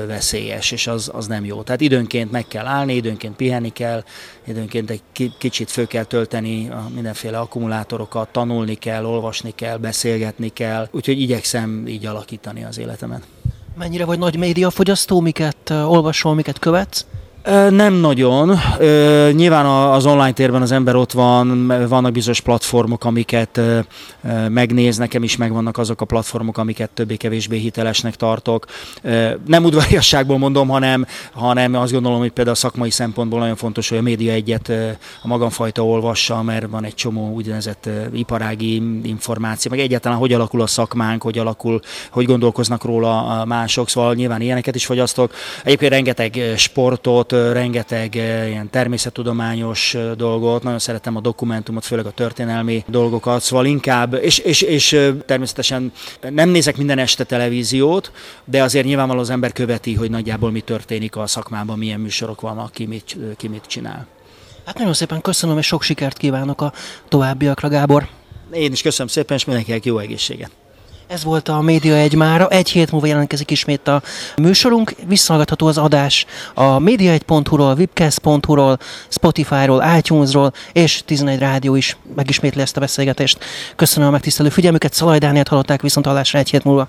veszélyes, és az, az nem jó. Tehát időnként meg kell állni, időnként pihenni kell, időnként egy kicsit föl kell tölteni a mindenféle akkumulátorokat, tanulni kell, olvasni kell, beszélgetni kell, úgyhogy igyekszem így alakítani az életemet. Mennyire vagy nagy médiafogyasztó, miket olvasol, miket követsz? Nem nagyon. Nyilván az online térben az ember ott van, vannak bizonyos platformok, amiket megnéz, nekem is megvannak azok a platformok, amiket többé-kevésbé hitelesnek tartok. Nem udvariasságból mondom, hanem, hanem azt gondolom, hogy például a szakmai szempontból nagyon fontos, hogy a média egyet a magamfajta olvassa, mert van egy csomó úgynevezett iparági információ, meg egyáltalán hogy alakul a szakmánk, hogy alakul, hogy gondolkoznak róla mások, szóval nyilván ilyeneket is fogyasztok. Egyébként rengeteg sportot, rengeteg ilyen természettudományos dolgot, nagyon szeretem a dokumentumot, főleg a történelmi dolgokat, szóval inkább, és, és, és természetesen nem nézek minden este televíziót, de azért nyilvánvalóan az ember követi, hogy nagyjából mi történik a szakmában, milyen műsorok vannak, ki mit, ki mit csinál. Hát nagyon szépen köszönöm, és sok sikert kívánok a továbbiakra, Gábor. Én is köszönöm szépen, és mindenkinek jó egészséget. Ez volt a Média egy mára. Egy hét múlva jelentkezik ismét a műsorunk. Visszahallgatható az adás a média1.hu-ról, webcast.hu-ról, Spotify-ról, iTunes-ról, és 11 rádió is megismétli ezt a beszélgetést. Köszönöm a megtisztelő figyelmüket, Szalaj Dániát hallották viszont hallásra egy hét múlva.